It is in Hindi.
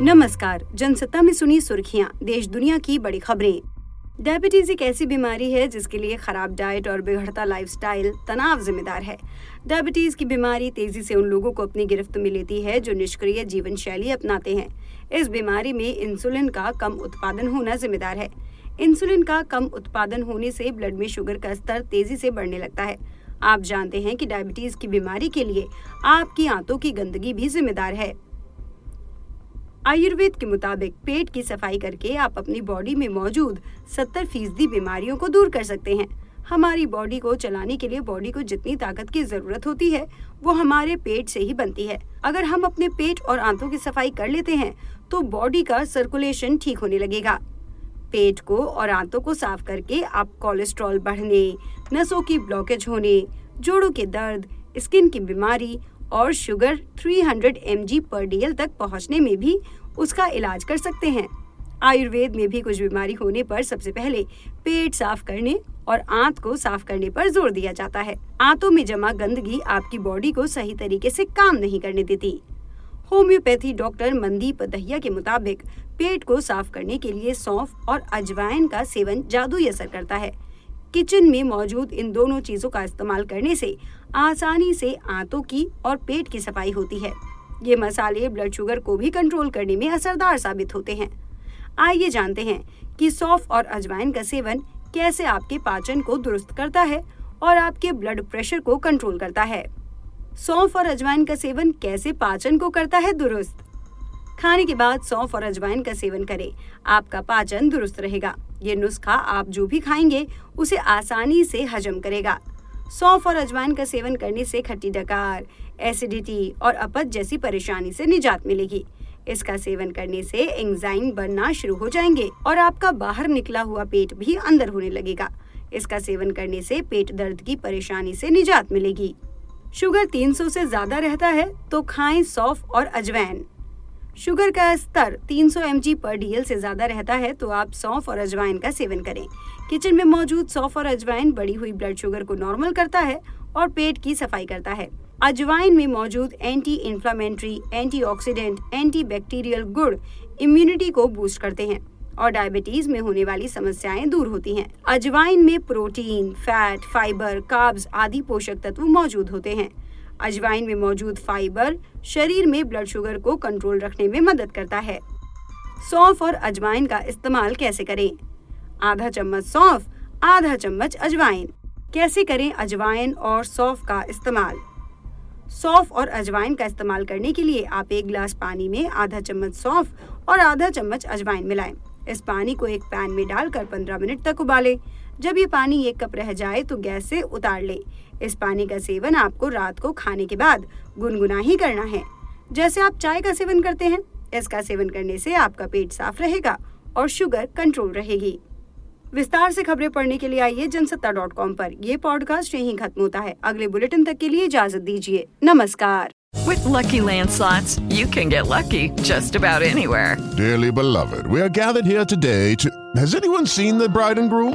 नमस्कार, जनसत्ता में सुनी सुर्खियाँ, देश दुनिया की बड़ी खबरें। डायबिटीज़ एक ऐसी बीमारी है जिसके लिए खराब डाइट और बिगड़ता लाइफस्टाइल तनाव जिम्मेदार है। डायबिटीज़ की बीमारी तेज़ी से उन लोगों को अपनी गिरफ्त में लेती है जो निष्क्रिय जीवन शैली अपनाते हैं। इस बीमारी में इंसुलिन का कम उत्पादन होना जिम्मेदार है। इंसुलिन का कम उत्पादन होने से ब्लड में शुगर का स्तर तेज़ी से बढ़ने लगता है। आप जानते हैं कि डायबिटीज़ की बीमारी के लिए आपकी आंतों की गंदगी भी जिम्मेदार है। आयुर्वेद के मुताबिक पेट की सफ़ाई करके आप अपनी बॉडी में मौजूद 70 फ़ीसदी बीमारियों को दूर कर सकते हैं। हमारी बॉडी को चलाने के लिए बॉडी को जितनी ताकत की ज़रूरत होती है, वो हमारे पेट से ही बनती है। अगर हम अपने पेट और आंतों की सफ़ाई कर लेते हैं तो बॉडी का सर्कुलेशन ठीक होने लगेगा। पेट को और आंतों को साफ़ करके आप कोलेस्ट्रॉल बढ़ने, नसों की ब्लॉकेज होने, जोड़ों के दर्द स्किन की बीमारी और शुगर 300 mg पर डीएल तक पहुँचने में भी उसका इलाज कर सकते हैं। आयुर्वेद में भी कुछ बीमारी होने पर सबसे पहले पेट साफ़ करने और आंत को साफ़ करने पर ज़ोर दिया जाता है। आंतों में जमा गंदगी आपकी बॉडी को सही तरीके से काम नहीं करने देती। होम्योपैथी डॉक्टर मनदीप दहिया के मुताबिक पेट को साफ़ करने के लिए सौंफ और अजवाइन का सेवन जादुई असर करता है। किचन में मौजूद इन दोनों चीज़ों का इस्तेमाल करने से आसानी से आंतों की और पेट की सफ़ाई होती है। ये मसाले ब्लड शुगर को भी कंट्रोल करने में असरदार साबित होते हैं। आइए जानते हैं कि सौफ और अजवाइन का सेवन कैसे आपके पाचन को दुरुस्त करता है और आपके ब्लड प्रेशर को कंट्रोल करता है। सौंफ और अजवाइन का सेवन कैसे पाचन को करता है दुरुस्त? खाने के बाद सौंफ और अजवाइन का सेवन करें, आपका पाचन दुरुस्त रहेगा। ये नुस्खा आप जो भी खाएँगे, उसे आसानी से हजम करेगा। सौंफ और अजवाइन का सेवन करने से खट्टी डकार, एसिडिटी और अपच जैसी परेशानी से निजात मिलेगी। इसका सेवन करने से एंजाइम बनना शुरू हो जाएँगे और आपका बाहर निकला हुआ पेट भी अंदर होने लगेगा। इसका सेवन करने से पेट दर्द की परेशानी से निजात मिलेगी। शुगर 300 से ज़्यादा रहता है तो खाएँ सौफ और अजवाइन। शुगर का स्तर 300 सौ पर डीएल से ज़्यादा रहता है तो आप सौंफ और अजवाइन का सेवन करें। किचन में मौजूद सौंफ और अजवाइन बढ़ी हुई ब्लड शुगर को नॉर्मल करता है और पेट की सफ़ाई करता है। अजवाइन में मौजूद एंटी एंटीऑक्सीडेंट, एंटी बैक्टीरियल गुण इम्यूनिटी को बूस्ट करते हैं और डायबिटीज़ में होने वाली समस्याएँ दूर होती हैं। अजवाइन में प्रोटीन फैट फाइबर कार्ब्स आदि पोषक तत्व मौजूद होते हैं। अजवाइन में मौजूद फाइबर शरीर में ब्लड शुगर को कंट्रोल रखने में मदद करता है सौंफ और अजवाइन का इस्तेमाल कैसे करें आधा चम्मच सौंफ, आधा चम्मच अजवाइन कैसे करें अजवाइन और सौंफ का इस्तेमाल सौंफ और अजवाइन का इस्तेमाल करने के लिए आप एक गिलास पानी में आधा चम्मच सौंफ और आधा चम्मच अजवाइन मिलाएँ। इस पानी को एक पैन में डालकर 15 मिनट तक उबालें। जब ये पानी एक कप रह जाए तो गैस से उतार ले इस पानी का सेवन आपको रात को खाने के बाद गुनगुना ही करना है जैसे आप चाय का सेवन करते हैं इसका सेवन करने से आपका पेट साफ़ रहेगा और शुगर कंट्रोल रहेगी विस्तार से खबरें पढ़ने के लिए आइए जनसत्ता डॉट कॉम पर ये पॉडकास्ट यहीं खत्म होता है अगले बुलेटिन तक के लिए इजाज़त दीजिए नमस्कार With lucky landslots, you can get lucky just about anywhere. Dearly beloved, we are gathered here today to. Has anyone seen the bride and groom?